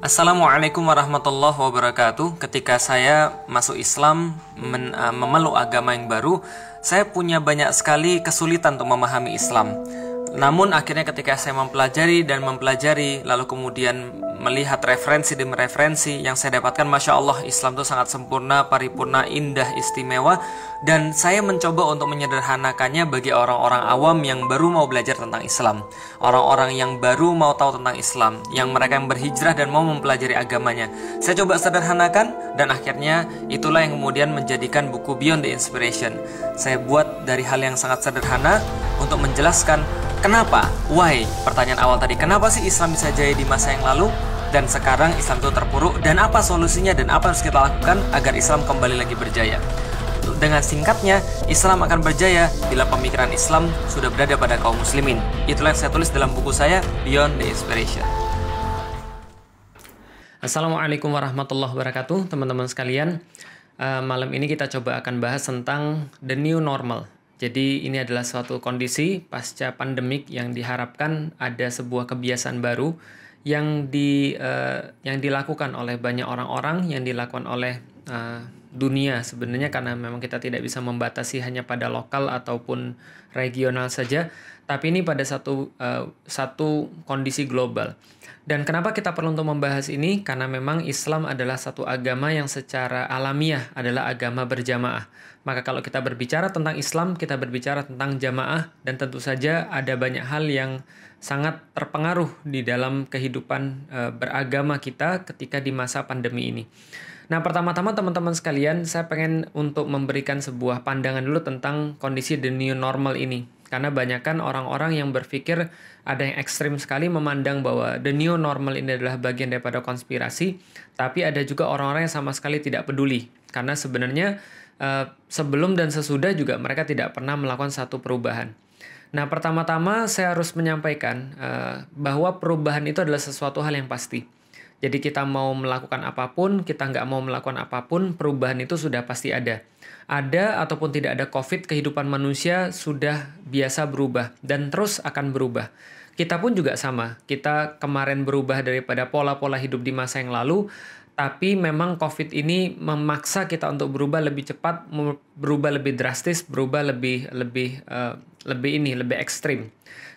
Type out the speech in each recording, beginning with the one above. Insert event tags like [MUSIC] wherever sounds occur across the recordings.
Assalamualaikum warahmatullahi wabarakatuh. Ketika saya masuk Islam, men, uh, memeluk agama yang baru, saya punya banyak sekali kesulitan untuk memahami Islam. Namun akhirnya ketika saya mempelajari dan mempelajari, lalu kemudian melihat referensi demi referensi yang saya dapatkan, masya Allah Islam itu sangat sempurna, paripurna, indah, istimewa, dan saya mencoba untuk menyederhanakannya bagi orang-orang awam yang baru mau belajar tentang Islam, orang-orang yang baru mau tahu tentang Islam, yang mereka yang berhijrah dan mau mempelajari agamanya. Saya coba sederhanakan dan akhirnya itulah yang kemudian menjadikan buku Beyond the Inspiration. Saya buat dari hal yang sangat sederhana untuk menjelaskan Kenapa? Why? Pertanyaan awal tadi, kenapa sih Islam bisa jaya di masa yang lalu? Dan sekarang Islam itu terpuruk dan apa solusinya dan apa harus kita lakukan agar Islam kembali lagi berjaya? Dengan singkatnya, Islam akan berjaya bila pemikiran Islam sudah berada pada kaum muslimin. Itulah yang saya tulis dalam buku saya, Beyond the Inspiration. Assalamualaikum warahmatullahi wabarakatuh, teman-teman sekalian. Uh, malam ini kita coba akan bahas tentang the new normal jadi ini adalah suatu kondisi pasca pandemik yang diharapkan ada sebuah kebiasaan baru yang di uh, yang dilakukan oleh banyak orang-orang, yang dilakukan oleh uh, dunia sebenarnya karena memang kita tidak bisa membatasi hanya pada lokal ataupun regional saja, tapi ini pada satu uh, satu kondisi global. Dan kenapa kita perlu untuk membahas ini? Karena memang Islam adalah satu agama yang secara alamiah adalah agama berjamaah. Maka kalau kita berbicara tentang Islam, kita berbicara tentang jamaah dan tentu saja ada banyak hal yang sangat terpengaruh di dalam kehidupan e, beragama kita ketika di masa pandemi ini. Nah, pertama-tama teman-teman sekalian, saya pengen untuk memberikan sebuah pandangan dulu tentang kondisi the new normal ini. Karena banyak kan orang-orang yang berpikir ada yang ekstrim sekali memandang bahwa the new normal ini adalah bagian daripada konspirasi, tapi ada juga orang-orang yang sama sekali tidak peduli. Karena sebenarnya uh, sebelum dan sesudah juga mereka tidak pernah melakukan satu perubahan. Nah, pertama-tama saya harus menyampaikan uh, bahwa perubahan itu adalah sesuatu hal yang pasti. Jadi kita mau melakukan apa pun, kita nggak mau melakukan apa pun, perubahan itu sudah pasti ada. Ada ataupun tidak ada COVID, kehidupan manusia sudah biasa berubah dan terus akan berubah. Kita pun juga sama. Kita kemarin berubah daripada pola-pola hidup di masa yang lalu, tapi memang COVID ini memaksa kita untuk berubah lebih cepat, berubah lebih drastis, berubah lebih lebih uh, lebih ini, lebih ekstrim.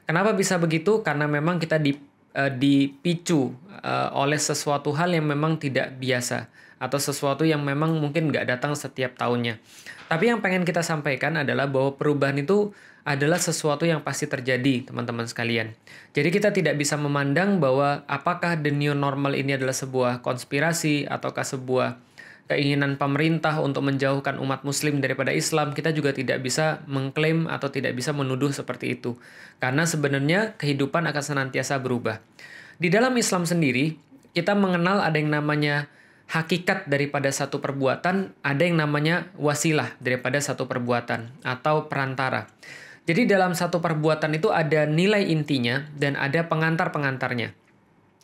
Kenapa bisa begitu? Karena memang kita di, uh, dipicu uh, oleh sesuatu hal yang memang tidak biasa atau sesuatu yang memang mungkin nggak datang setiap tahunnya. Tapi yang pengen kita sampaikan adalah bahwa perubahan itu adalah sesuatu yang pasti terjadi, teman-teman sekalian. Jadi kita tidak bisa memandang bahwa apakah the new normal ini adalah sebuah konspirasi ataukah sebuah keinginan pemerintah untuk menjauhkan umat muslim daripada Islam, kita juga tidak bisa mengklaim atau tidak bisa menuduh seperti itu. Karena sebenarnya kehidupan akan senantiasa berubah. Di dalam Islam sendiri, kita mengenal ada yang namanya hakikat daripada satu perbuatan, ada yang namanya wasilah daripada satu perbuatan atau perantara. Jadi dalam satu perbuatan itu ada nilai intinya dan ada pengantar-pengantarnya.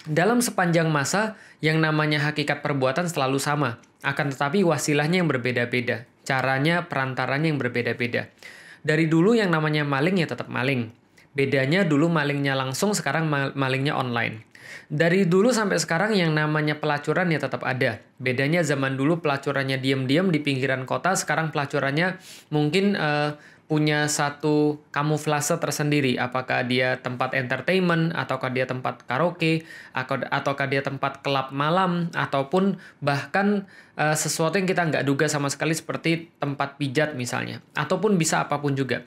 Dalam sepanjang masa, yang namanya hakikat perbuatan selalu sama, akan tetapi wasilahnya yang berbeda-beda, caranya, perantaranya yang berbeda-beda. Dari dulu yang namanya maling ya tetap maling. Bedanya dulu malingnya langsung, sekarang malingnya online. Dari dulu sampai sekarang yang namanya pelacuran ya tetap ada. Bedanya zaman dulu pelacurannya diam-diam di pinggiran kota, sekarang pelacurannya mungkin uh, punya satu kamuflase tersendiri. Apakah dia tempat entertainment, ataukah dia tempat karaoke, atau ataukah dia tempat klub malam, ataupun bahkan uh, sesuatu yang kita nggak duga sama sekali seperti tempat pijat misalnya, ataupun bisa apa pun juga.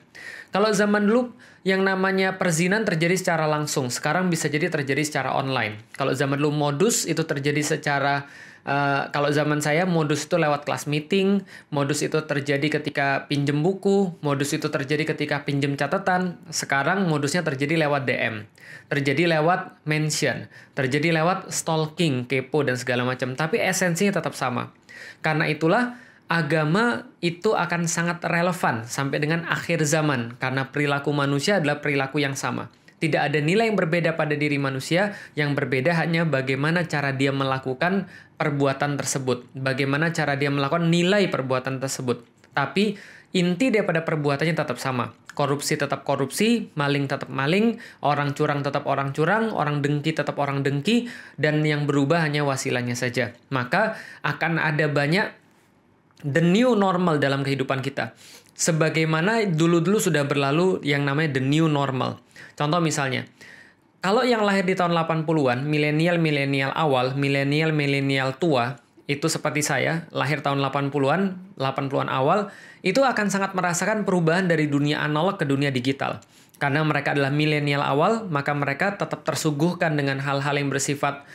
Kalau zaman dulu yang namanya perzinan terjadi secara langsung, sekarang bisa jadi terjadi secara online. Kalau zaman dulu modus itu terjadi secara Uh, kalau zaman saya modus itu lewat kelas meeting, modus itu terjadi ketika pinjem buku, modus itu terjadi ketika pinjem catatan. Sekarang modusnya terjadi lewat DM, terjadi lewat mention, terjadi lewat stalking, kepo dan segala macam. Tapi esensinya tetap sama. Karena itulah agama itu akan sangat relevan sampai dengan akhir zaman karena perilaku manusia adalah perilaku yang sama. Tidak ada nilai yang berbeda pada diri manusia, yang berbeda hanya bagaimana cara dia melakukan perbuatan tersebut, bagaimana cara dia melakukan nilai perbuatan tersebut. Tapi inti daripada perbuatannya tetap sama. korupsi tetap korupsi, maling tetap maling, orang curang tetap orang curang, orang dengki tetap orang dengki, dan yang berubah hanya wasilahnya saja. Maka akan ada banyak the new normal dalam kehidupan kita. Sebagaimana dulu-dulu sudah berlalu yang namanya the new normal. Contoh misalnya, kalau yang lahir di tahun 80-an, milenial-milenial awal, milenial-milenial tua, itu seperti saya, lahir tahun 80-an, 80-an awal, itu akan sangat merasakan perubahan dari dunia analog ke dunia digital. Karena mereka adalah milenial awal, maka mereka tetap tersuguhkan dengan hal-hal yang bersifat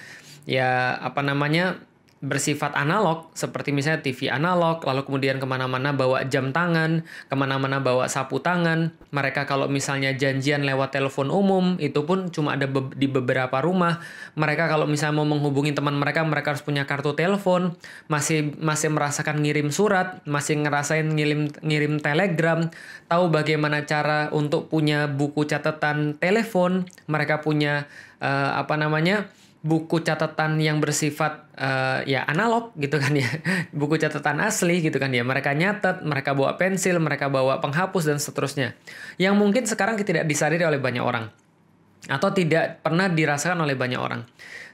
ya apa namanya bersifat analog seperti misalnya TV analog lalu kemudian ke mana-mana bawa jam tangan ke mana-mana bawa sapu tangan. Mereka kalau misalnya janjian lewat telepon umum itu pun cuma ada be di beberapa rumah. Mereka kalau misalnya mau menghubungi teman mereka mereka harus punya kartu telepon. Masih masih merasakan ngirim surat masih ngerasain ngirim ngirim telegram. Tahu bagaimana cara untuk punya buku catatan telepon. Mereka punya uh, apa namanya buku catatan yang bersifat uh, ya analog gitu kan ya. [LAUGHS] Buku catatan asli gitu kan ya. Mereka nyatet mereka bawa pensil mereka bawa penghapus dan seterusnya. Yang mungkin sekarang tidak disadari oleh banyak orang atau tidak pernah dirasakan oleh banyak orang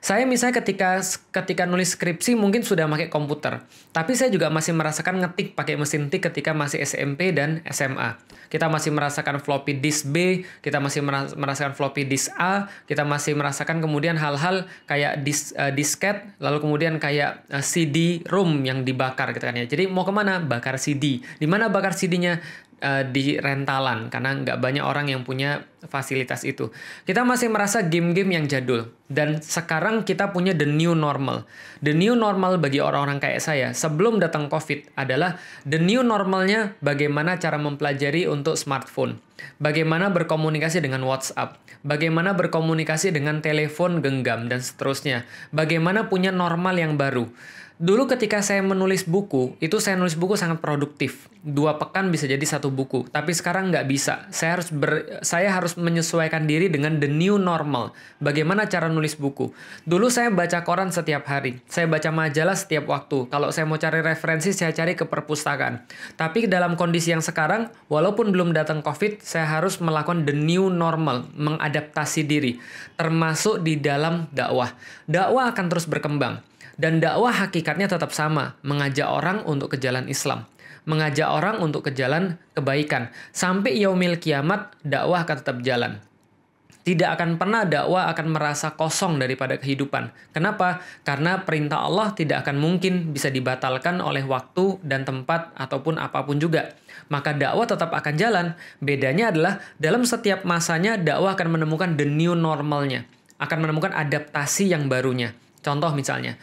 saya misalnya ketika ketika nulis skripsi mungkin sudah pakai komputer, tapi saya juga masih merasakan ngetik pakai mesin tik ketika masih SMP dan SMA. Kita masih merasakan floppy disk B, kita masih merasakan floppy disk A, kita masih merasakan kemudian hal-hal kayak dis, uh, disket, lalu kemudian kayak uh, eh, CD room yang dibakar gitu kan ya. Jadi mau ke mana? Bakar CD. Di mana bakar CD-nya? Uh, di rentalan karena nggak banyak orang yang punya fasilitas itu. Kita masih merasa game-game yang jadul dan sekarang kita punya the new normal. The new normal bagi orang-orang kayak saya sebelum datang COVID adalah the new normalnya bagaimana cara mempelajari untuk smartphone. Bagaimana berkomunikasi dengan WhatsApp, bagaimana berkomunikasi dengan telepon genggam dan seterusnya. Bagaimana punya normal yang baru. Dulu ketika saya menulis buku, itu saya nulis buku sangat produktif. Dua pekan bisa jadi satu buku. Tapi sekarang nggak bisa. Saya harus ber, saya harus menyesuaikan diri dengan the new normal. Bagaimana cara nulis buku? Dulu saya baca koran setiap hari. Saya baca majalah setiap waktu. Kalau saya mau cari referensi, saya cari ke perpustakaan. Tapi dalam kondisi yang sekarang, walaupun belum datang COVID, saya harus melakukan the new normal, mengadaptasi diri. Termasuk di dalam dakwah. Dakwah akan terus berkembang dan dakwah hakikatnya tetap sama, mengajak orang untuk ke jalan Islam, mengajak orang untuk ke jalan kebaikan. Sampai yaumil kiamat, dakwah akan tetap jalan. Tidak akan pernah dakwah akan merasa kosong daripada kehidupan. Kenapa? Karena perintah Allah tidak akan mungkin bisa dibatalkan oleh waktu dan tempat ataupun apa pun juga. Maka dakwah tetap akan jalan. Bedanya adalah dalam setiap masanya dakwah akan menemukan the new normalnya. Akan menemukan adaptasi yang barunya. Contoh misalnya,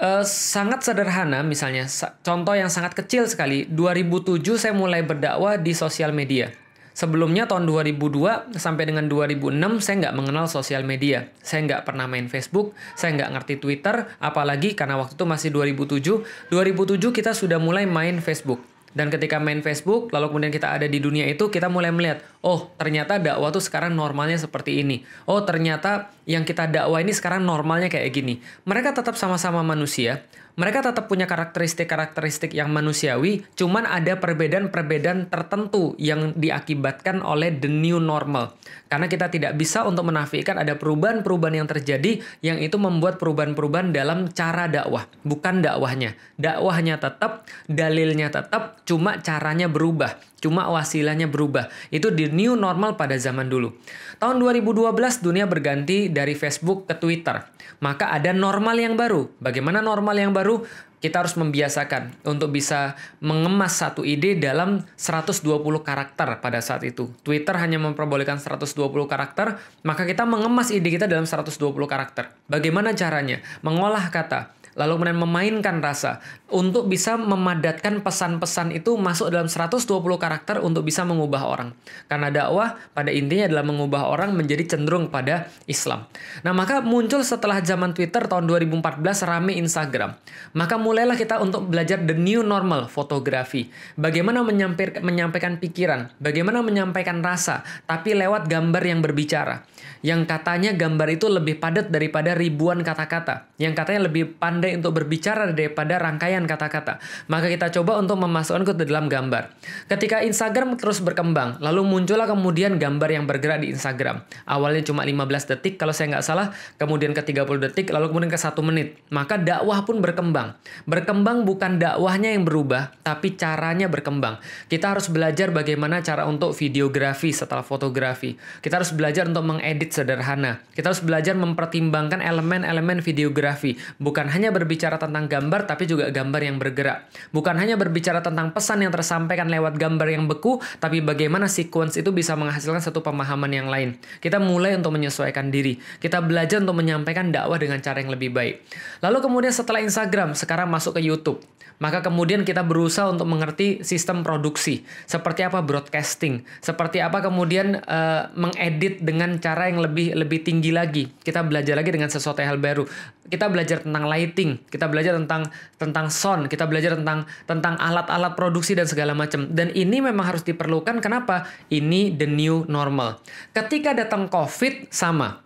Uh, sangat sederhana misalnya. Contoh yang sangat kecil sekali. 2007 saya mulai berdakwah di sosial media. Sebelumnya tahun 2002 sampai dengan 2006 saya nggak mengenal sosial media. Saya nggak pernah main Facebook saya nggak ngerti Twitter apalagi karena waktu itu masih 2007 2007 kita sudah mulai main Facebook dan ketika main Facebook, lalu kemudian kita ada di dunia itu, kita mulai melihat, oh ternyata dakwah tuh sekarang normalnya seperti ini. Oh ternyata yang kita dakwah ini sekarang normalnya kayak gini. Mereka tetap sama-sama manusia, mereka tetap punya karakteristik-karakteristik yang manusiawi, cuman ada perbedaan-perbedaan tertentu yang diakibatkan oleh the new normal. Karena kita tidak bisa untuk menafikan ada perubahan-perubahan yang terjadi yang itu membuat perubahan-perubahan dalam cara dakwah, bukan dakwahnya. Dakwahnya tetap, dalilnya tetap, cuma caranya berubah, cuma wasilahnya berubah. Itu the new normal pada zaman dulu. Tahun 2012 dunia berganti dari Facebook ke Twitter. Maka ada normal yang baru. Bagaimana normal yang baru? kita harus membiasakan untuk bisa mengemas satu ide dalam 120 karakter pada saat itu. Twitter hanya memperbolehkan 120 karakter, maka kita mengemas ide kita dalam 120 karakter. Bagaimana caranya? Mengolah kata, lalu kemudian memainkan rasa untuk bisa memadatkan pesan-pesan itu masuk dalam 120 karakter untuk bisa mengubah orang. Karena dakwah pada intinya adalah mengubah orang menjadi cenderung pada Islam. Nah, maka muncul setelah zaman Twitter tahun 2014 rame Instagram. Maka mulailah kita untuk belajar the new normal fotografi. Bagaimana menyampaikan, pikiran, bagaimana menyampaikan rasa, tapi lewat gambar yang berbicara. Yang katanya gambar itu lebih padat daripada ribuan kata-kata, yang katanya lebih pandai untuk berbicara daripada rangkaian kata-kata. Maka kita coba untuk memasukkan ke dalam gambar. Ketika Instagram terus berkembang, lalu muncullah kemudian gambar yang bergerak di Instagram. Awalnya cuma 15 detik kalau saya nggak salah, kemudian ke 30 detik, lalu kemudian ke satu menit. Maka dakwah pun berkembang. Berkembang bukan dakwahnya yang berubah, tapi caranya berkembang. Kita harus belajar bagaimana cara untuk videografi setelah fotografi. Kita harus belajar untuk mengedit sederhana. Kita harus belajar mempertimbangkan elemen-elemen videografi. Bukan hanya berbicara tentang gambar, tapi juga gambar yang bergerak. Bukan hanya berbicara tentang pesan yang tersampaikan lewat gambar yang beku, tapi bagaimana sequence itu bisa menghasilkan satu pemahaman yang lain. Kita mulai untuk menyesuaikan diri. Kita belajar untuk menyampaikan dakwah dengan cara yang lebih baik. Lalu kemudian setelah Instagram, sekarang masuk ke YouTube. Maka kemudian kita berusaha untuk mengerti sistem produksi, seperti apa broadcasting, seperti apa kemudian uh, mengedit dengan cara yang lebih lebih tinggi lagi. Kita belajar lagi dengan sesuatu hal baru. Kita belajar tentang lighting, kita belajar tentang tentang sound, kita belajar tentang tentang alat-alat produksi dan segala macam. Dan ini memang harus diperlukan. Kenapa? Ini the new normal. Ketika datang COVID sama,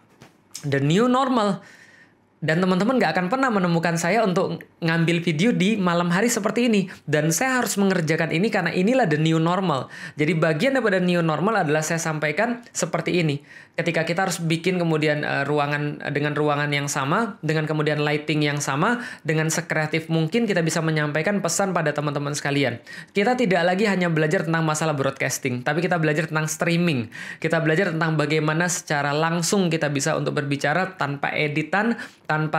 the new normal dan teman-teman gak akan pernah menemukan saya untuk ngambil video di malam hari seperti ini. Dan saya harus mengerjakan ini karena inilah the new normal. Jadi bagian daripada new normal adalah saya sampaikan seperti ini. Ketika kita harus bikin kemudian uh, ruangan dengan ruangan yang sama, dengan kemudian lighting yang sama, dengan sekreatif mungkin kita bisa menyampaikan pesan pada teman-teman sekalian. Kita tidak lagi hanya belajar tentang masalah broadcasting, tapi kita belajar tentang streaming. Kita belajar tentang bagaimana secara langsung kita bisa untuk berbicara tanpa editan,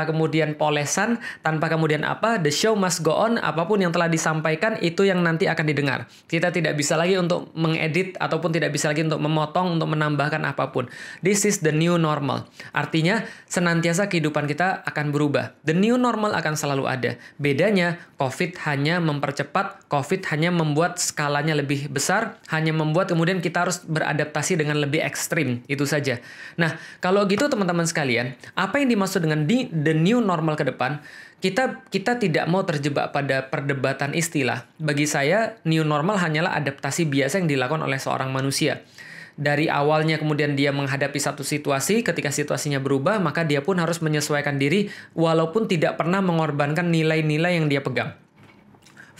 kemudian polesan, tanpa kemudian apa, the show must go on, apa pun yang telah disampaikan itu yang nanti akan didengar. Kita tidak bisa lagi untuk mengedit ataupun tidak bisa lagi untuk memotong, untuk menambahkan apa pun. This is the new normal. Artinya, senantiasa kehidupan kita akan berubah. The new normal akan selalu ada. Bedanya, COVID hanya mempercepat, COVID hanya membuat skalanya lebih besar, hanya membuat kemudian kita harus beradaptasi dengan lebih ekstrim. Itu saja. Nah, kalau gitu teman-teman sekalian, apa yang dimaksud dengan di the new normal ke depan, kita kita tidak mau terjebak pada perdebatan istilah. Bagi saya, new normal hanyalah adaptasi biasa yang dilakukan oleh seorang manusia. Dari awalnya kemudian dia menghadapi satu situasi, ketika situasinya berubah, maka dia pun harus menyesuaikan diri walaupun tidak pernah mengorbankan nilai-nilai yang dia pegang.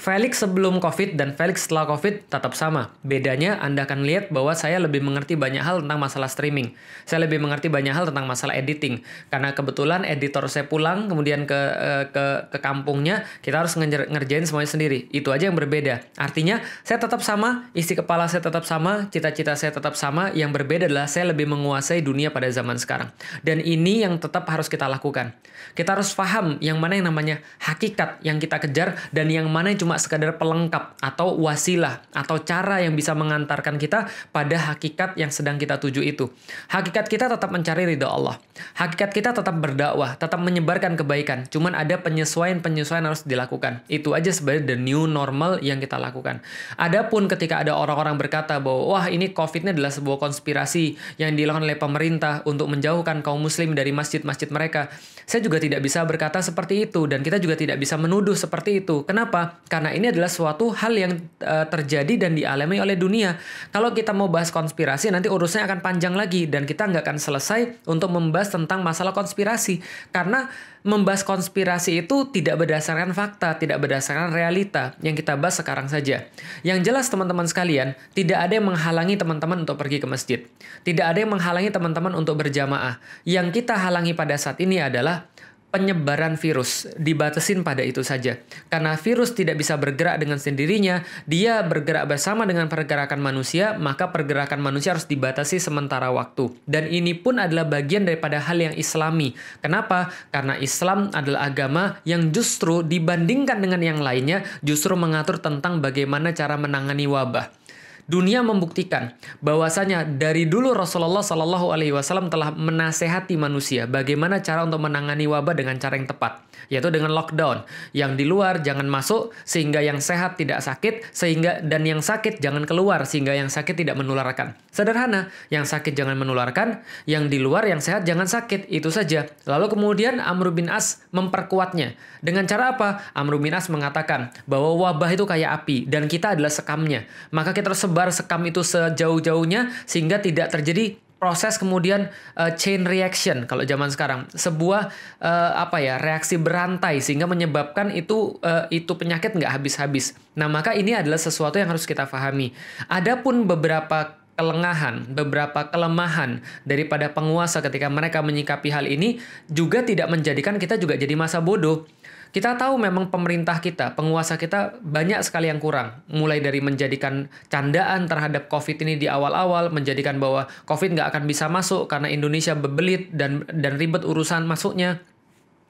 Felix sebelum COVID dan Felix setelah COVID tetap sama. Bedanya Anda akan lihat bahwa saya lebih mengerti banyak hal tentang masalah streaming. Saya lebih mengerti banyak hal tentang masalah editing. Karena kebetulan editor saya pulang kemudian ke eh, ke ke kampungnya, kita harus ngerjain semuanya sendiri. Itu aja yang berbeda. Artinya saya tetap sama, isi kepala saya tetap sama, cita-cita saya tetap sama. Yang berbeda adalah saya lebih menguasai dunia pada zaman sekarang. Dan ini yang tetap harus kita lakukan. Kita harus paham yang mana yang namanya hakikat yang kita kejar dan yang mana yang cuma sekadar pelengkap atau wasilah atau cara yang bisa mengantarkan kita pada hakikat yang sedang kita tuju itu. Hakikat kita tetap mencari ridho Allah. Hakikat kita tetap berdakwah, tetap menyebarkan kebaikan. Cuman ada penyesuaian-penyesuaian harus dilakukan. Itu aja sebenarnya the new normal yang kita lakukan. Adapun ketika ada orang-orang berkata bahwa wah ini COVID ini adalah sebuah konspirasi yang dilakukan oleh pemerintah untuk menjauhkan kaum muslim dari masjid-masjid mereka. Saya juga tidak bisa berkata seperti itu dan kita juga tidak bisa menuduh seperti itu. Kenapa? Karena ini adalah suatu hal yang uh, terjadi dan dialami oleh dunia. Kalau kita mau bahas konspirasi, nanti urusnya akan panjang lagi dan kita nggak akan selesai untuk membahas tentang masalah konspirasi karena membahas konspirasi itu tidak berdasarkan fakta, tidak berdasarkan realita yang kita bahas sekarang saja. Yang jelas teman-teman sekalian, tidak ada yang menghalangi teman-teman untuk pergi ke masjid. Tidak ada yang menghalangi teman-teman untuk berjamaah. Yang kita halangi pada saat ini adalah penyebaran virus dibatasin pada itu saja. Karena virus tidak bisa bergerak dengan sendirinya, dia bergerak bersama dengan pergerakan manusia, maka pergerakan manusia harus dibatasi sementara waktu. Dan ini pun adalah bagian daripada hal yang islami. Kenapa? Karena Islam adalah agama yang justru dibandingkan dengan yang lainnya, justru mengatur tentang bagaimana cara menangani wabah dunia membuktikan bahwasanya dari dulu Rasulullah Shallallahu Alaihi Wasallam telah menasehati manusia bagaimana cara untuk menangani wabah dengan cara yang tepat, yaitu dengan lockdown. Yang di luar jangan masuk sehingga yang sehat tidak sakit, sehingga dan yang sakit jangan keluar sehingga yang sakit tidak menularkan. Sederhana, yang sakit jangan menularkan, yang di luar yang sehat jangan sakit, itu saja. Lalu kemudian Amr bin As memperkuatnya dengan cara apa? Amr bin As mengatakan bahwa wabah itu kayak api dan kita adalah sekamnya. Maka kita harus sebar sekam itu sejauh-jauhnya sehingga tidak terjadi proses kemudian uh, chain reaction kalau zaman sekarang sebuah uh, apa ya reaksi berantai sehingga menyebabkan itu uh, itu penyakit nggak habis-habis. Nah maka ini adalah sesuatu yang harus kita pahami. Adapun beberapa kelengahan, beberapa kelemahan daripada penguasa ketika mereka menyikapi hal ini juga tidak menjadikan kita juga jadi masa bodoh. Kita tahu memang pemerintah kita, penguasa kita banyak sekali yang kurang. Mulai dari menjadikan candaan terhadap COVID ini di awal-awal, menjadikan bahwa COVID nggak akan bisa masuk karena Indonesia bebelit dan dan ribet urusan masuknya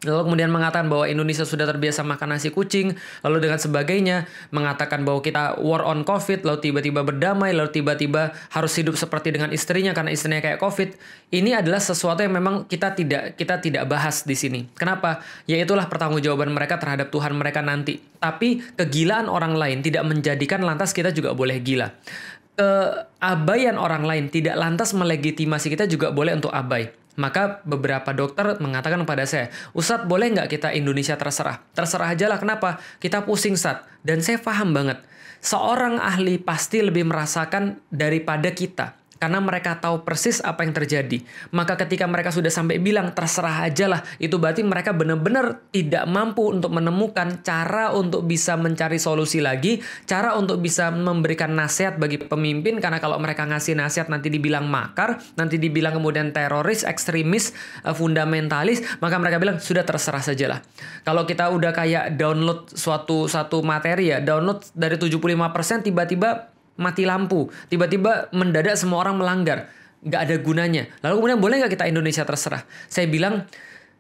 Lalu kemudian mengatakan bahwa Indonesia sudah terbiasa makan nasi kucing, lalu dengan sebagainya mengatakan bahwa kita war on COVID, lalu tiba-tiba berdamai, lalu tiba-tiba harus hidup seperti dengan istrinya karena istrinya kayak COVID. Ini adalah sesuatu yang memang kita tidak kita tidak bahas di sini. Kenapa? Yaitulah pertanggungjawaban mereka terhadap Tuhan mereka nanti. Tapi kegilaan orang lain tidak menjadikan lantas kita juga boleh gila. Keabaian orang lain tidak lantas melegitimasi kita juga boleh untuk abai. Maka beberapa dokter mengatakan kepada saya, Ustadz boleh nggak kita Indonesia terserah? Terserah aja lah, kenapa? Kita pusing, Sat. Dan saya paham banget, seorang ahli pasti lebih merasakan daripada kita karena mereka tahu persis apa yang terjadi. Maka ketika mereka sudah sampai bilang terserah aja lah, itu berarti mereka benar-benar tidak mampu untuk menemukan cara untuk bisa mencari solusi lagi, cara untuk bisa memberikan nasihat bagi pemimpin karena kalau mereka ngasih nasihat nanti dibilang makar, nanti dibilang kemudian teroris, ekstremis, eh, fundamentalis, maka mereka bilang sudah terserah saja lah. Kalau kita udah kayak download suatu satu materi ya, download dari 75% tiba-tiba mati lampu, tiba-tiba mendadak semua orang melanggar, nggak ada gunanya. Lalu kemudian boleh nggak kita Indonesia terserah? Saya bilang,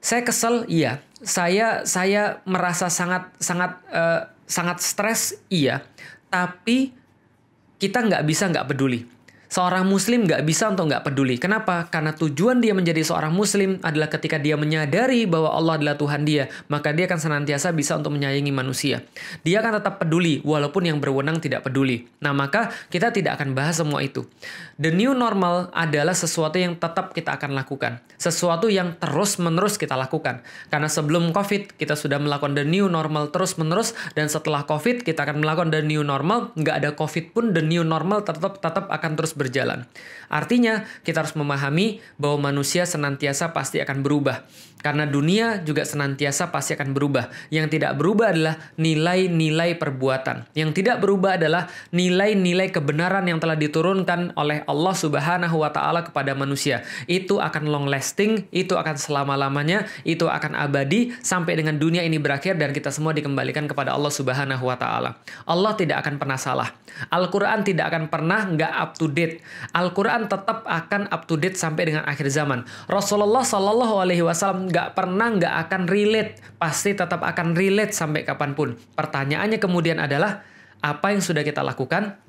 saya kesel, iya. Saya saya merasa sangat sangat uh, sangat stres, iya. Tapi kita nggak bisa nggak peduli. Seorang muslim nggak bisa untuk nggak peduli. Kenapa? Karena tujuan dia menjadi seorang muslim adalah ketika dia menyadari bahwa Allah adalah Tuhan dia, maka dia akan senantiasa bisa untuk menyayangi manusia. Dia akan tetap peduli walaupun yang berwenang tidak peduli. Nah, maka kita tidak akan bahas semua itu. The new normal adalah sesuatu yang tetap kita akan lakukan. Sesuatu yang terus-menerus kita lakukan. Karena sebelum COVID, kita sudah melakukan the new normal terus-menerus, dan setelah COVID, kita akan melakukan the new normal. Nggak ada COVID pun, the new normal tetap tetap akan terus berjalan. Artinya, kita harus memahami bahwa manusia senantiasa pasti akan berubah. Karena dunia juga senantiasa pasti akan berubah. Yang tidak berubah adalah nilai-nilai perbuatan. Yang tidak berubah adalah nilai-nilai kebenaran yang telah diturunkan oleh Allah Subhanahu wa taala kepada manusia. Itu akan long lasting, itu akan selama-lamanya, itu akan abadi sampai dengan dunia ini berakhir dan kita semua dikembalikan kepada Allah Subhanahu wa taala. Allah tidak akan pernah salah. Al-Qur'an tidak akan pernah nggak up to date. Al-Qur'an tetap akan up to date sampai dengan akhir zaman. Rasulullah Shallallahu alaihi wasallam nggak pernah nggak akan relate, pasti tetap akan relate sampai kapan pun. Pertanyaannya kemudian adalah apa yang sudah kita lakukan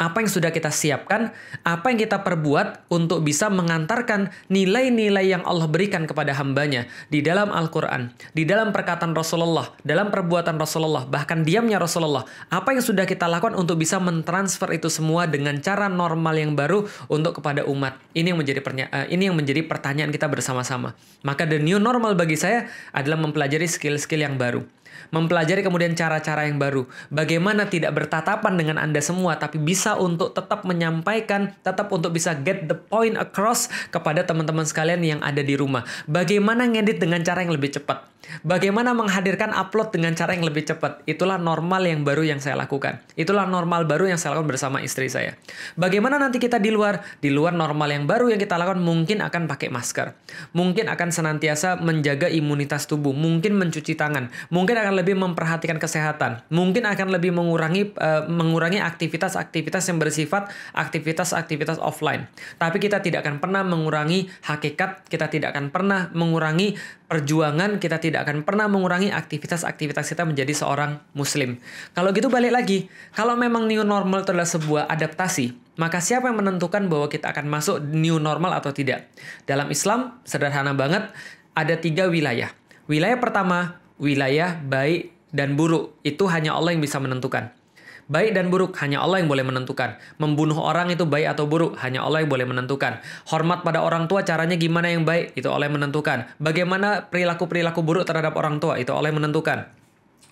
apa yang sudah kita siapkan, apa yang kita perbuat untuk bisa mengantarkan nilai-nilai yang Allah berikan kepada hambanya di dalam Al-Quran, di dalam perkataan Rasulullah, dalam perbuatan Rasulullah, bahkan diamnya Rasulullah. Apa yang sudah kita lakukan untuk bisa mentransfer itu semua dengan cara normal yang baru untuk kepada umat. Ini yang menjadi uh, ini yang menjadi pertanyaan kita bersama-sama. Maka the new normal bagi saya adalah mempelajari skill-skill yang baru mempelajari kemudian cara-cara yang baru. Bagaimana tidak bertatapan dengan Anda semua, tapi bisa untuk tetap menyampaikan, tetap untuk bisa get the point across kepada teman-teman sekalian yang ada di rumah. Bagaimana ngedit dengan cara yang lebih cepat. Bagaimana menghadirkan upload dengan cara yang lebih cepat. Itulah normal yang baru yang saya lakukan. Itulah normal baru yang saya lakukan bersama istri saya. Bagaimana nanti kita di luar? Di luar normal yang baru yang kita lakukan mungkin akan pakai masker. Mungkin akan senantiasa menjaga imunitas tubuh. Mungkin mencuci tangan. Mungkin akan lebih memperhatikan kesehatan. Mungkin akan lebih mengurangi uh, mengurangi aktivitas-aktivitas yang bersifat aktivitas-aktivitas offline. Tapi kita tidak akan pernah mengurangi hakikat, kita tidak akan pernah mengurangi perjuangan, kita tidak akan pernah mengurangi aktivitas-aktivitas kita menjadi seorang muslim. Kalau gitu balik lagi, kalau memang new normal itu adalah sebuah adaptasi, maka siapa yang menentukan bahwa kita akan masuk new normal atau tidak? Dalam Islam, sederhana banget, ada tiga wilayah. Wilayah pertama, wilayah baik dan buruk itu hanya Allah yang bisa menentukan. Baik dan buruk hanya Allah yang boleh menentukan. Membunuh orang itu baik atau buruk hanya Allah yang boleh menentukan. Hormat pada orang tua caranya gimana yang baik itu Allah yang menentukan. Bagaimana perilaku-perilaku buruk terhadap orang tua itu Allah yang menentukan.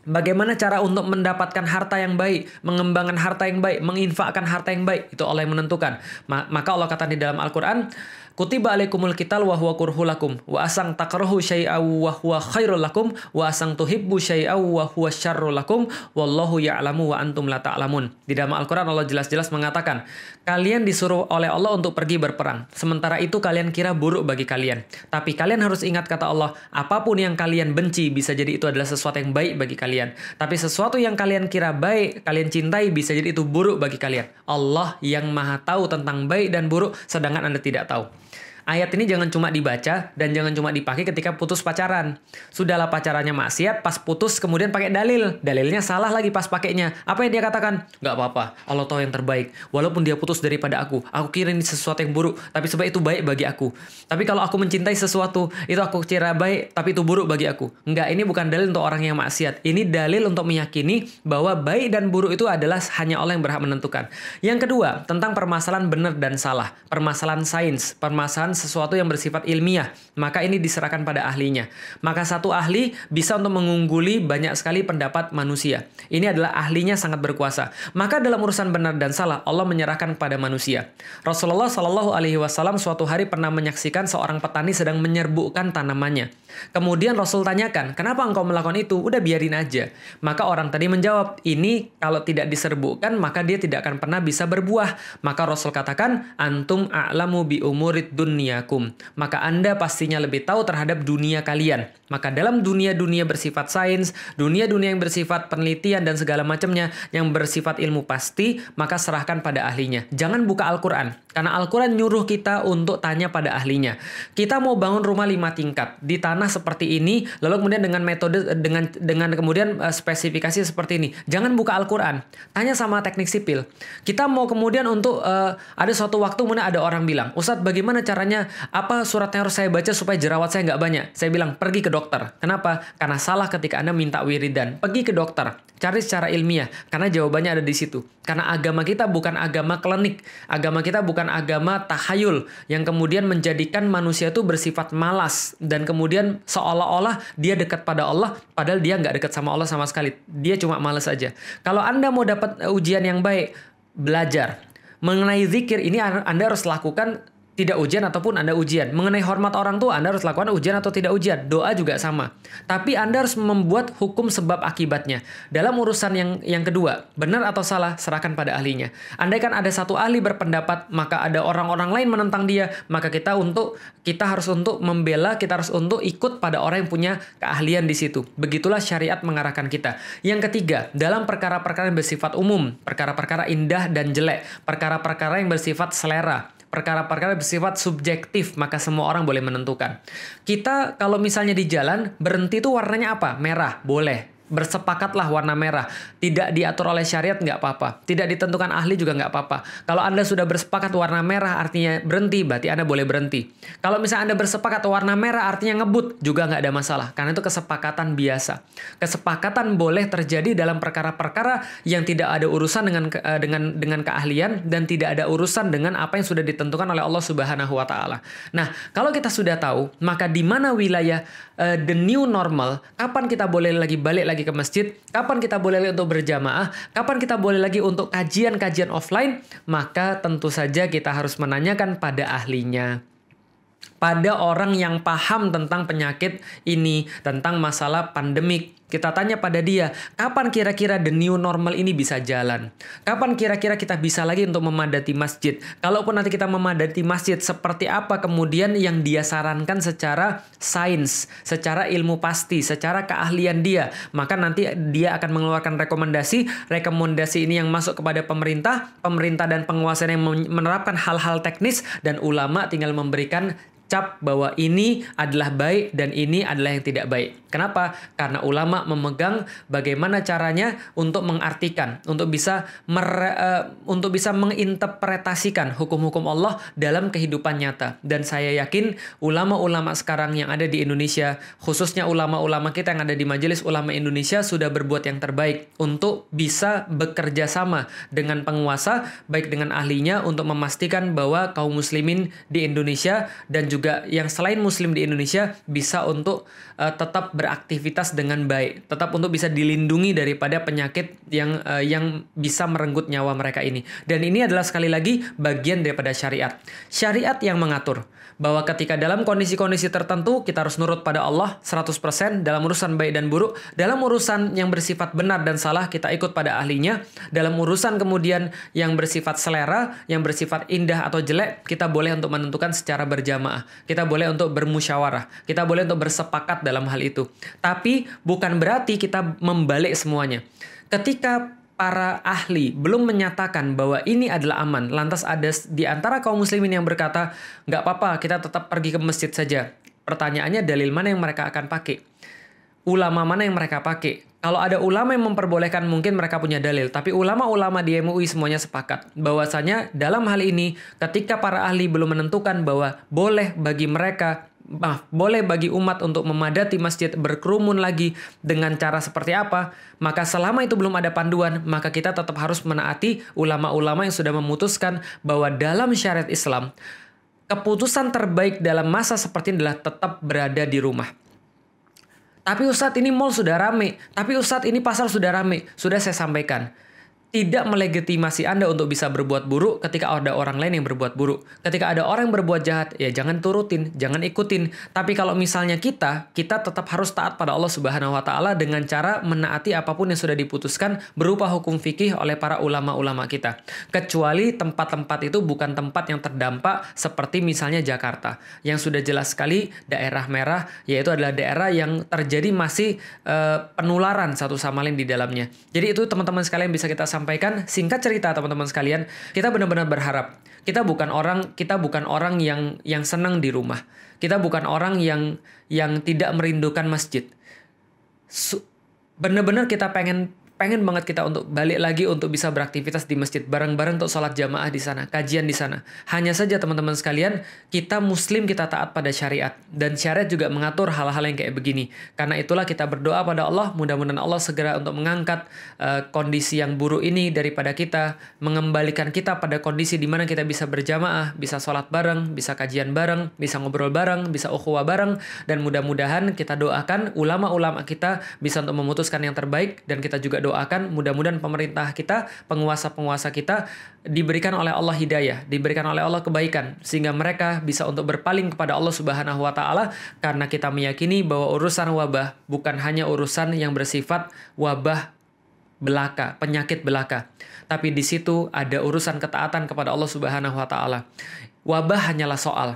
Bagaimana cara untuk mendapatkan harta yang baik, mengembangkan harta yang baik, menginfakkan harta yang baik, itu Allah yang menentukan. Maka Allah kata di dalam Al-Quran, Kutiba alaikumul kital wa huwa kurhulakum wa asang takrahu syai'aw wa huwa khairul lakum wa asang tuhibbu syai'aw wa huwa syarrul lakum wallahu ya'lamu wa antum la ta'lamun. Di dalam Al-Qur'an Allah jelas-jelas mengatakan, kalian disuruh oleh Allah untuk pergi berperang. Sementara itu kalian kira buruk bagi kalian. Tapi kalian harus ingat kata Allah, apa pun yang kalian benci bisa jadi itu adalah sesuatu yang baik bagi kalian. Tapi sesuatu yang kalian kira baik, kalian cintai bisa jadi itu buruk bagi kalian. Allah yang Maha tahu tentang baik dan buruk sedangkan Anda tidak tahu ayat ini jangan cuma dibaca dan jangan cuma dipakai ketika putus pacaran. Sudahlah pacarannya maksiat, pas putus kemudian pakai dalil. Dalilnya salah lagi pas pakainya. Apa yang dia katakan? Gak apa-apa, Allah tahu yang terbaik. Walaupun dia putus daripada aku, aku kira ini sesuatu yang buruk, tapi sebab itu baik bagi aku. Tapi kalau aku mencintai sesuatu, itu aku kira baik, tapi itu buruk bagi aku. Enggak, ini bukan dalil untuk orang yang maksiat. Ini dalil untuk meyakini bahwa baik dan buruk itu adalah hanya Allah yang berhak menentukan. Yang kedua, tentang permasalahan benar dan salah. Permasalahan sains, permasalahan sesuatu yang bersifat ilmiah, maka ini diserahkan pada ahlinya. Maka satu ahli bisa untuk mengungguli banyak sekali pendapat manusia. Ini adalah ahlinya sangat berkuasa. Maka dalam urusan benar dan salah, Allah menyerahkan kepada manusia. Rasulullah Shallallahu Alaihi Wasallam suatu hari pernah menyaksikan seorang petani sedang menyerbukkan tanamannya. Kemudian Rasul tanyakan, kenapa engkau melakukan itu? Udah biarin aja. Maka orang tadi menjawab, ini kalau tidak diserbukkan maka dia tidak akan pernah bisa berbuah. Maka Rasul katakan, antum a'lamu bi umurid dunia duniakum. Maka Anda pastinya lebih tahu terhadap dunia kalian. Maka dalam dunia-dunia bersifat sains, dunia-dunia yang bersifat penelitian dan segala macamnya yang bersifat ilmu pasti, maka serahkan pada ahlinya. Jangan buka Al-Quran. Karena Al-Quran nyuruh kita untuk tanya pada ahlinya. Kita mau bangun rumah lima tingkat di tanah seperti ini, lalu kemudian dengan metode dengan dengan kemudian uh, spesifikasi seperti ini. Jangan buka Al-Quran. Tanya sama teknik sipil. Kita mau kemudian untuk uh, ada suatu waktu kemudian ada orang bilang, Ustadz bagaimana caranya apa surat yang harus saya baca supaya jerawat saya nggak banyak? Saya bilang, pergi ke. Kenapa? Karena salah ketika Anda minta wiridan. Pergi ke dokter. Cari secara ilmiah, karena jawabannya ada di situ. Karena agama kita bukan agama klinik, agama kita bukan agama tahayul yang kemudian menjadikan manusia itu bersifat malas dan kemudian seolah-olah dia dekat pada Allah, padahal dia nggak dekat sama Allah sama sekali. Dia cuma malas saja. Kalau anda mau dapat ujian yang baik, belajar mengenai zikir ini Anda harus lakukan tidak ujian ataupun Anda ujian. Mengenai hormat orang tua, Anda harus lakukan ujian atau tidak ujian. Doa juga sama. Tapi Anda harus membuat hukum sebab akibatnya. Dalam urusan yang yang kedua, benar atau salah, serahkan pada ahlinya. Andai kan ada satu ahli berpendapat, maka ada orang-orang lain menentang dia, maka kita untuk kita harus untuk membela, kita harus untuk ikut pada orang yang punya keahlian di situ. Begitulah syariat mengarahkan kita. Yang ketiga, dalam perkara-perkara yang bersifat umum, perkara-perkara indah dan jelek, perkara-perkara yang bersifat selera, perkara-perkara bersifat subjektif, maka semua orang boleh menentukan. Kita kalau misalnya di jalan berhenti itu warnanya apa? Merah, boleh bersepakatlah warna merah. Tidak diatur oleh syariat nggak apa-apa. Tidak ditentukan ahli juga nggak apa-apa. Kalau Anda sudah bersepakat warna merah artinya berhenti, berarti Anda boleh berhenti. Kalau misalnya Anda bersepakat warna merah artinya ngebut, juga nggak ada masalah. Karena itu kesepakatan biasa. Kesepakatan boleh terjadi dalam perkara-perkara yang tidak ada urusan dengan eh, dengan dengan keahlian dan tidak ada urusan dengan apa yang sudah ditentukan oleh Allah Subhanahu wa taala. Nah, kalau kita sudah tahu, maka di mana wilayah uh, the new normal, kapan kita boleh lagi balik lagi ke masjid, kapan kita boleh lagi untuk berjamaah, kapan kita boleh lagi untuk kajian-kajian offline, maka tentu saja kita harus menanyakan pada ahlinya. Pada orang yang paham tentang penyakit ini, tentang masalah pandemik, kita tanya pada dia, kapan kira-kira the new normal ini bisa jalan? Kapan kira-kira kita bisa lagi untuk memadati masjid? Kalaupun nanti kita memadati masjid, seperti apa kemudian yang dia sarankan secara sains, secara ilmu pasti, secara keahlian dia? Maka nanti dia akan mengeluarkan rekomendasi. Rekomendasi ini yang masuk kepada pemerintah, pemerintah dan penguasa yang menerapkan hal-hal teknis, dan ulama tinggal memberikan cap bahwa ini adalah baik dan ini adalah yang tidak baik. Kenapa? Karena ulama memegang bagaimana caranya untuk mengartikan, untuk bisa mere, uh, untuk bisa menginterpretasikan hukum-hukum Allah dalam kehidupan nyata. Dan saya yakin ulama-ulama sekarang yang ada di Indonesia, khususnya ulama-ulama kita yang ada di Majelis Ulama Indonesia sudah berbuat yang terbaik untuk bisa bekerja sama dengan penguasa, baik dengan ahlinya untuk memastikan bahwa kaum muslimin di Indonesia dan juga juga yang selain muslim di Indonesia bisa untuk uh, tetap beraktivitas dengan baik, tetap untuk bisa dilindungi daripada penyakit yang uh, yang bisa merenggut nyawa mereka ini. Dan ini adalah sekali lagi bagian daripada syariat. Syariat yang mengatur bahwa ketika dalam kondisi-kondisi tertentu kita harus nurut pada Allah 100% dalam urusan baik dan buruk, dalam urusan yang bersifat benar dan salah kita ikut pada ahlinya, dalam urusan kemudian yang bersifat selera, yang bersifat indah atau jelek, kita boleh untuk menentukan secara berjamaah. Kita boleh untuk bermusyawarah, kita boleh untuk bersepakat dalam hal itu. Tapi bukan berarti kita membalik semuanya. Ketika para ahli belum menyatakan bahwa ini adalah aman. Lantas ada di antara kaum muslimin yang berkata, nggak apa-apa, kita tetap pergi ke masjid saja. Pertanyaannya dalil mana yang mereka akan pakai? Ulama mana yang mereka pakai? Kalau ada ulama yang memperbolehkan mungkin mereka punya dalil, tapi ulama-ulama di MUI semuanya sepakat bahwasanya dalam hal ini ketika para ahli belum menentukan bahwa boleh bagi mereka maaf, boleh bagi umat untuk memadati masjid berkerumun lagi dengan cara seperti apa, maka selama itu belum ada panduan, maka kita tetap harus menaati ulama-ulama yang sudah memutuskan bahwa dalam syariat Islam, keputusan terbaik dalam masa seperti ini adalah tetap berada di rumah. Tapi Ustadz ini mall sudah rame, tapi Ustadz ini pasar sudah rame, sudah saya sampaikan tidak melegitimasi Anda untuk bisa berbuat buruk ketika ada orang lain yang berbuat buruk. Ketika ada orang yang berbuat jahat, ya jangan turutin, jangan ikutin. Tapi kalau misalnya kita, kita tetap harus taat pada Allah Subhanahu wa taala dengan cara menaati apa pun yang sudah diputuskan berupa hukum fikih oleh para ulama-ulama kita. Kecuali tempat-tempat itu bukan tempat yang terdampak seperti misalnya Jakarta, yang sudah jelas sekali daerah merah yaitu adalah daerah yang terjadi masih uh, penularan satu sama lain di dalamnya. Jadi itu teman-teman sekalian bisa kita sampaikan singkat cerita teman-teman sekalian, kita benar-benar berharap kita bukan orang kita bukan orang yang yang senang di rumah. Kita bukan orang yang yang tidak merindukan masjid. Benar-benar kita pengen pengen banget kita untuk balik lagi untuk bisa beraktivitas di masjid bareng-bareng untuk sholat jamaah di sana, kajian di sana. Hanya saja teman-teman sekalian, kita muslim kita taat pada syariat dan syariat juga mengatur hal-hal yang kayak begini. Karena itulah kita berdoa pada Allah, mudah-mudahan Allah segera untuk mengangkat uh, kondisi yang buruk ini daripada kita, mengembalikan kita pada kondisi di mana kita bisa berjamaah, bisa sholat bareng, bisa kajian bareng, bisa ngobrol bareng, bisa ukhuwah bareng dan mudah-mudahan kita doakan ulama-ulama kita bisa untuk memutuskan yang terbaik dan kita juga mudah-mudahan pemerintah kita, penguasa-penguasa kita diberikan oleh Allah hidayah, diberikan oleh Allah kebaikan sehingga mereka bisa untuk berpaling kepada Allah Subhanahu wa taala karena kita meyakini bahwa urusan wabah bukan hanya urusan yang bersifat wabah belaka, penyakit belaka. Tapi di situ ada urusan ketaatan kepada Allah Subhanahu wa taala. Wabah hanyalah soal.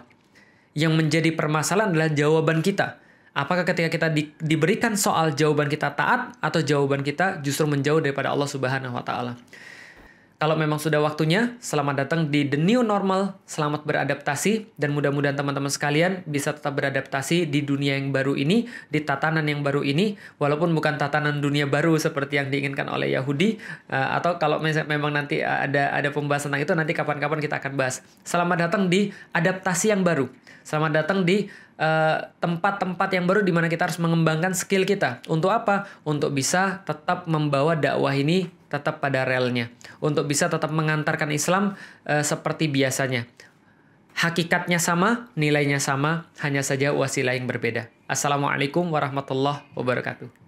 Yang menjadi permasalahan adalah jawaban kita Apakah ketika kita di, diberikan soal jawaban kita taat atau jawaban kita justru menjauh daripada Allah Subhanahu wa taala? Kalau memang sudah waktunya, selamat datang di The New Normal. Selamat beradaptasi dan mudah-mudahan teman-teman sekalian bisa tetap beradaptasi di dunia yang baru ini, di tatanan yang baru ini, walaupun bukan tatanan dunia baru seperti yang diinginkan oleh Yahudi uh, atau kalau memang nanti ada ada pembahasan tentang itu nanti kapan-kapan kita akan bahas. Selamat datang di adaptasi yang baru. Selamat datang di Eh, tempat-tempat uh, yang baru di mana kita harus mengembangkan skill kita. Untuk apa? Untuk bisa tetap membawa dakwah ini tetap pada relnya. Untuk bisa tetap mengantarkan Islam uh, seperti biasanya. Hakikatnya sama, nilainya sama, hanya saja wasilah yang berbeda. Assalamualaikum warahmatullahi wabarakatuh.